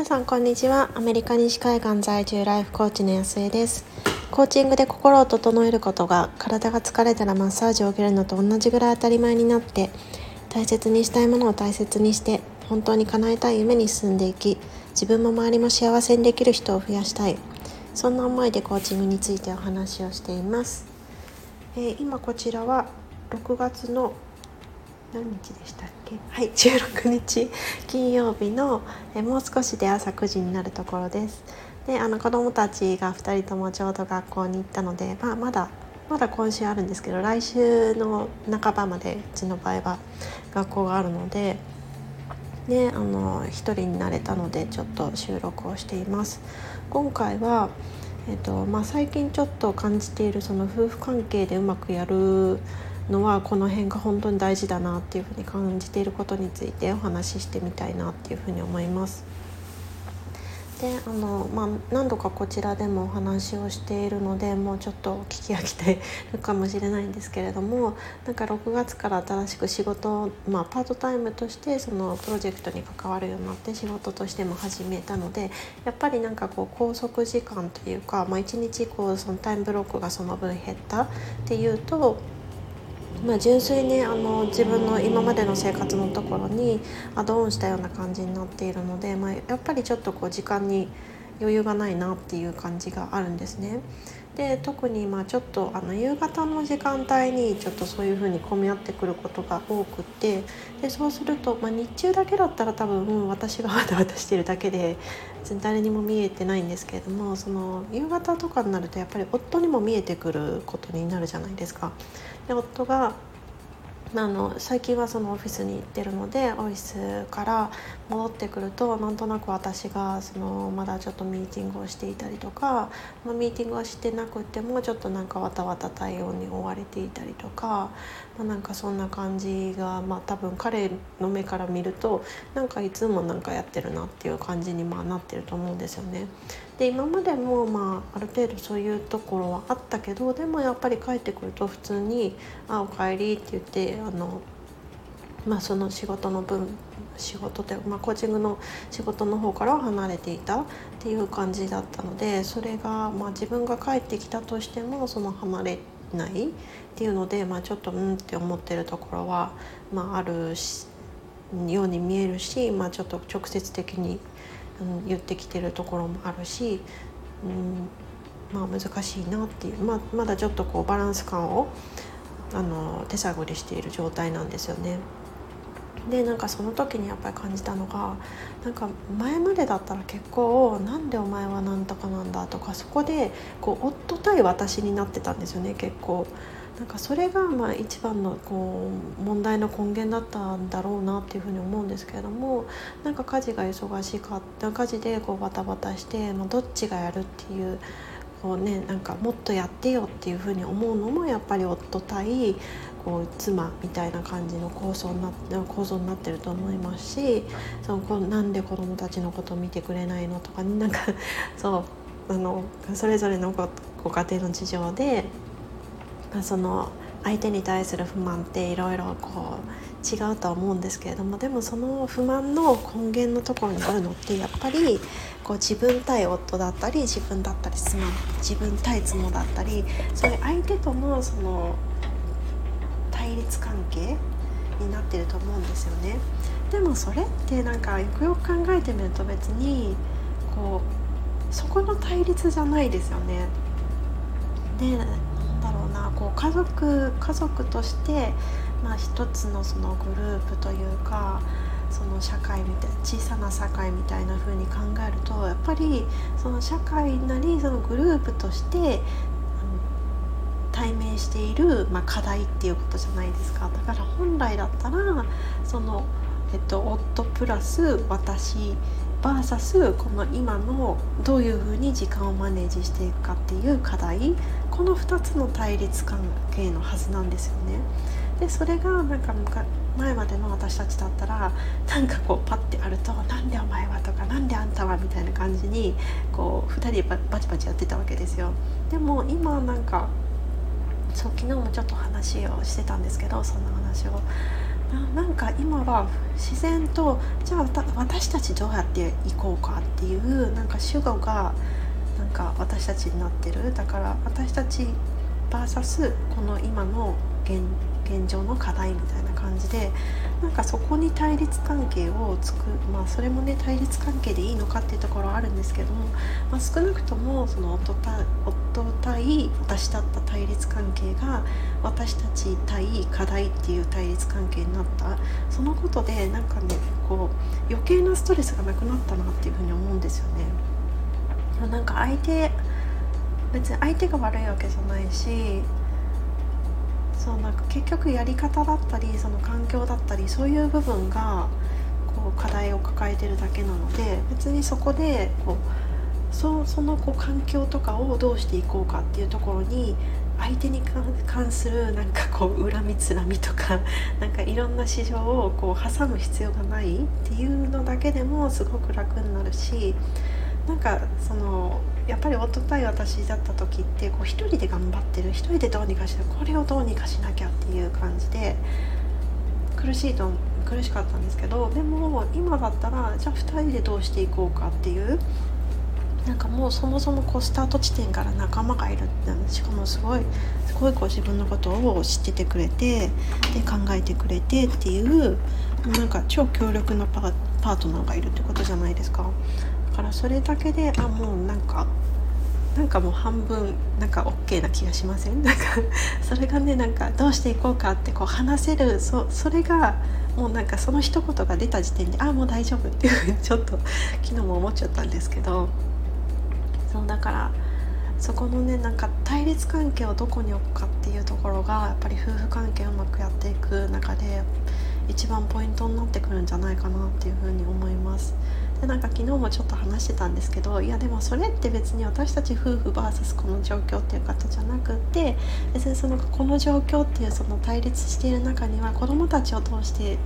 皆さんこんにちは。アメリカ西海岸在住ライフコーチの安江です。コーチングで心を整えることが体が疲れたらマッサージを受けるのと同じぐらい当たり前になって大切にしたいものを大切にして本当に叶えたい夢に進んでいき自分も周りも幸せにできる人を増やしたい。そんな思いでコーチングについてお話をしています、えー、今こちらは6月の何日でしたっけ？はい16日金曜日のえもう少しで朝9時になるところです。であの子どもたちが2人ともちょうど学校に行ったので、まあ、まだまだ今週あるんですけど来週の半ばまでうちの場合は学校があるのでね、あの1人になれたのでちょっと収録をしています。今回は、えーとまあ、最近ちょっと感じているその夫婦関係でうまくやるのはこの辺が本当に大事だなっていうふうに感じていることについてお話ししてみたいなっていうふうに思います。であの、まあ、何度かこちらでもお話をしているのでもうちょっと聞き飽きてるかもしれないんですけれどもなんか6月から新しく仕事まあ、パートタイムとしてそのプロジェクトに関わるようになって仕事としても始めたのでやっぱりなんかこう拘束時間というか、まあ、1日こうそのタイムブロックがその分減ったっていうとまあ、純粋にあの自分の今までの生活のところにアドオンしたような感じになっているので、まあ、やっぱりちょっとこう時間に余裕がないなっていう感じがあるんですね。で特にまあちょっとあの夕方の時間帯にちょっとそういう風に混み合ってくることが多くてでそうすると、まあ、日中だけだったら多分私が わたわたしてるだけで誰にも見えてないんですけれどもその夕方とかになるとやっぱり夫にも見えてくることになるじゃないですか。で夫があの最近はそのオフィスに行ってるのでオフィスから戻ってくるとなんとなく私がそのまだちょっとミーティングをしていたりとか、まあ、ミーティングはしてなくてもちょっとなんかわたわた対応に追われていたりとか、まあ、なんかそんな感じが、まあ、多分彼の目から見るとなんかいつもなんかやってるなっていう感じにまあなってると思うんですよね。で今までもまあある程度そういうところはあったけどでもやっぱり帰ってくると普通に「あおかえり」って言ってあのまあ、その仕事の分仕事で、まあ、コーチングの仕事の方からは離れていたっていう感じだったのでそれが、まあ、自分が帰ってきたとしてもその離れないっていうので、まあ、ちょっとうんって思ってるところは、まあ、あるしように見えるし、まあ、ちょっと直接的にうん、言ってきてるところもあるし、うん、まあ難しいなっていう、まあ、まだちょっとこうバランス感をあの手探りしている状態なんですよね。でなんかその時にやっぱり感じたのがなんか前までだったら結構「なんでお前はなんとかなんだ」とかそこでこう夫対私になってたんですよね結構。なんかそれがまあ一番のこう問題の根源だったんだろうなっていうふうに思うんですけれどもなんか家事が忙しかった家事でこうバタバタして、まあ、どっちがやるっていうこうねなんかもっとやってよっていうふうに思うのもやっぱり夫対こう妻みたいな感じの構想にな構造になってると思いますしそのこなんで子供たちのことを見てくれないのとかなんかそうあのそれぞれのごご家庭の事情でまあ、その相手に対する不満っていろいろこう違うとは思うんですけれどもでもその不満の根源のところにあるのってやっぱりこう自分対夫だったり自分だったり妻自分対妻だったりそういう相手とのその対立関係になってると思うんですよね。でもそれってなんかよくよく考えてみると別にこうそこの対立じゃないですよね。でだろうなこう家族家族として、まあ、一つのそのグループというかその社会みたい小さな社会みたいな風に考えるとやっぱりその社会なりそのグループとして対面している、まあ、課題っていうことじゃないですか。だから本来だったらその、えっと、夫プラス私バーサスこの今のどういうふうに時間をマネージしていくかっていう課題この2つの対立関係のはずなんですよね。でそれがなんか前までの私たちだったらなんかこうパッてあると「なんでお前は」とか「なんであんたは」みたいな感じにこう2人バチバチやってたわけですよ。でも今なんかそう昨日もちょっと話をしてたんですけどそんな話を。なんか今は自然とじゃあ私たちどうやっていこうかっていうなんか主語がなんか私たちになってる。だから私たち VS この今の現現状の課題みたいな感じでなんかそこに対立関係をつくまあそれもね対立関係でいいのかっていうところはあるんですけども、まあ、少なくともその夫対夫対私だった対立関係が私たち対課題っていう対立関係になった。そのことでなんかねこう余計なストレスがなくなったなっていうふうに思うんですよね。なんか相手別に相手が悪いわけじゃないしそうなんか結局やり方だったりその環境だったりそういう部分がこう課題を抱えてるだけなので別にそこでこうそそのこう環境とかをどうしていこうかっていうところに相手に関するなんかこう恨みつらみとか なんかいろんな市場をこう挟む必要がないっていうのだけでもすごく楽になるしなんかそのやっぱり夫対私だった時ってこう一人で頑張ってる一人でどうにかしてこれをどうにかしなきゃっていう感じで苦しいと苦しかったんですけどでも今だったらじゃあ2人でどうしていこうかっていうなんかもうそもそもこうスタート地点から仲間がいるってしかもすごいすごいこう自分のことを知っててくれてで考えてくれてっていうなんか超強力なパートナーがいるってことじゃないですか。からそれだけであもうなんかなんかもう半分なんか OK な気がしません？なんかそれがねなんかどうしていこうかってこう話せるそそれがもうなんかその一言が出た時点であもう大丈夫っていうふうにちょっと昨日も思っちゃったんですけどそうだからそこのねなんか対立関係をどこに置くかっていうところがやっぱり夫婦関係をうまくやっていく中で一番ポイントになってくるんじゃないかなっていうふうに思います。でなんか昨日もちょっと話してたんですけどいやでもそれって別に私たち夫婦 VS この状況っていう方じゃなくって別にそのこの状況っていうその対立している中には子どもたちを通して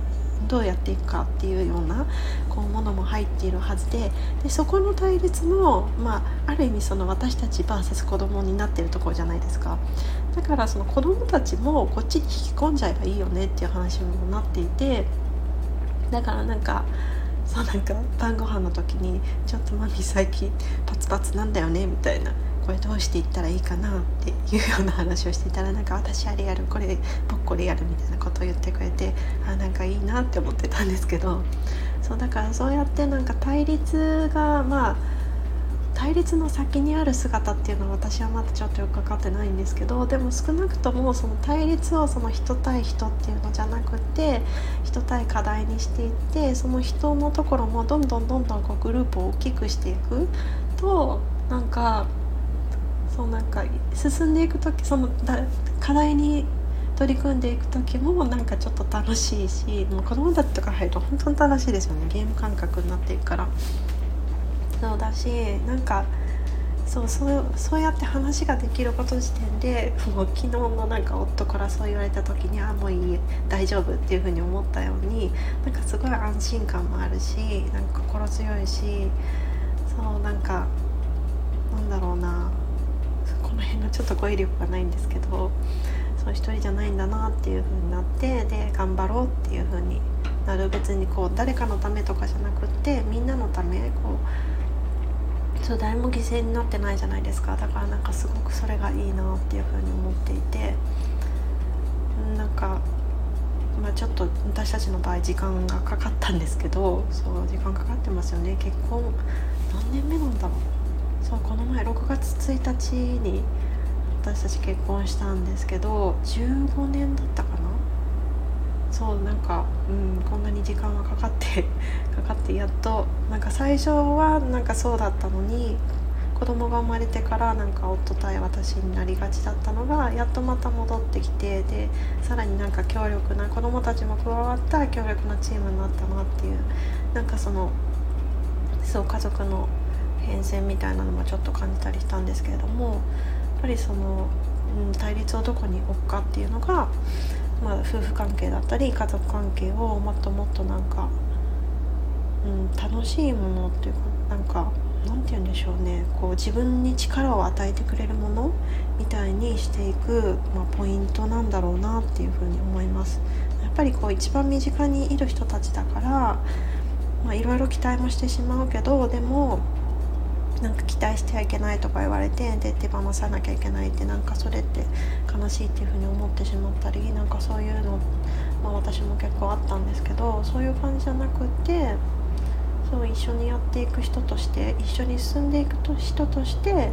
どうやっていくかっていうようなこうものも入っているはずででそこの対立も、まあ、ある意味その私たち VS 子供になってるところじゃないですか。だからその子供たちもこっちに引き込んじゃえばいいよねっていう話にもなっていてだからなんかそうなんか晩ご飯の時に「ちょっとマミ最近パツパツなんだよね」みたいなこれどうしていったらいいかなっていうような話をしていたらなんか私あれやるこれ僕これやるみたいなことを言ってくれてあなんかいいなって思ってたんですけどそうだからそうやってなんか対立がまあ対立の先にある姿っていうのは私はまだちょっとよく分かってないんですけどでも少なくともその対立をその人対人っていうのじゃなくて人対課題にしていってその人のところもどんどんどんどんこうグループを大きくしていくとなんかそうなんか進んでいく時その課題に取り組んでいく時もなんかちょっと楽しいしもう子供たちとか入ると本当に楽しいですよねゲーム感覚になっていくから。そうだしなんかそうそうそうやって話ができること時点でもう昨日のなんか夫からそう言われた時にあもういい大丈夫っていうふうに思ったようになんかすごい安心感もあるしなんか心強いしそうなんかなんだろうなこの辺のちょっと語彙力がないんですけどそう一人じゃないんだなっていう風になってで頑張ろうっていう風になる。別にこう誰かのためとかじゃなくってみんなのためこうそう誰も犠牲になってないじゃないですか。だからなんかすごくそれがいいなっていうふうに思っていて。なんか、まあ、ちょっと私たちの場合時間がかかったんですけど。そう時間かかってますよね。結婚何年目なんだろう。そうこの前6月1日に私たち結婚したんですけど。15年だったかな。そうなんか、うん、こんなに時間がかかってかかってやっとなんか最初はなんかそうだったのに子供が生まれてからなんか夫対私になりがちだったのがやっとまた戻ってきてでさらになんか強力な子供たちも加わった強力なチームになったなっていうなんかそのそう家族の変遷みたいなのもちょっと感じたりしたんですけれどもやっぱりその、うん、対立をどこに置くかっていうのがまあ、夫婦関係だったり家族関係をもっともっとなんか、うん、楽しいものっていうかなんかなんて言うんでしょうねこう自分に力を与えてくれるものみたいにしていく、まあ、ポイントなんだろうなっていうふうに思います。やっぱりこう一番身近にいる人たちだからいろいろ期待もしてしまうけどでもなんか期待してはいけないとか言われてで手放さなきゃいけないってなんかそれって悲しいっていうふうに思ってしまったりなんかそういうの、まあ、私も結構あったんですけどそういう感じじゃなくってそう一緒にやっていく人として一緒に進んでいくと人として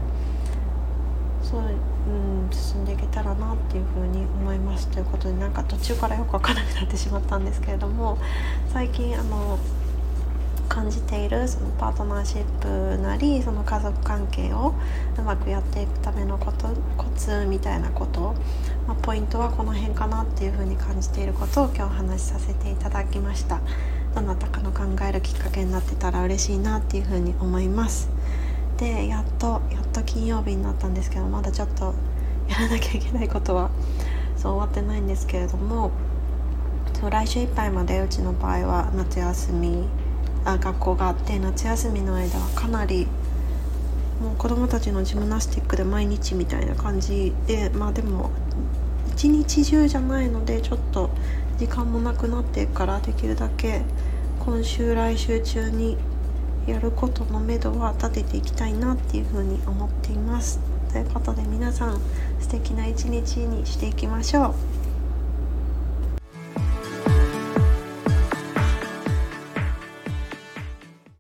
そう、うん、進んでいけたらなっていうふうに思いますということでなんか途中からよく分からなくなってしまったんですけれども最近あの感じているそのパートナーシップなりその家族関係をうまくやっていくためのことコツみたいなこと、まあ、ポイントはこの辺かなっていうふうに感じていることを今日お話しさせていただきました。どなたかの考えるきっかけになってたら嬉しいなっていうふうに思います。でやっとやっと金曜日になったんですけどまだちょっと やらなきゃいけないことはそう終わってないんですけれどもそう来週いっぱいまでうちの場合は夏休みあ学校があって夏休みの間はかなりもう子供たちのジムナスティックで毎日みたいな感じでまあでも一日中じゃないのでちょっと時間もなくなってからできるだけ今週来週中にやることのめどは立てていきたいなっていうふうに思っています。ということで皆さん素敵な一日にしていきましょう。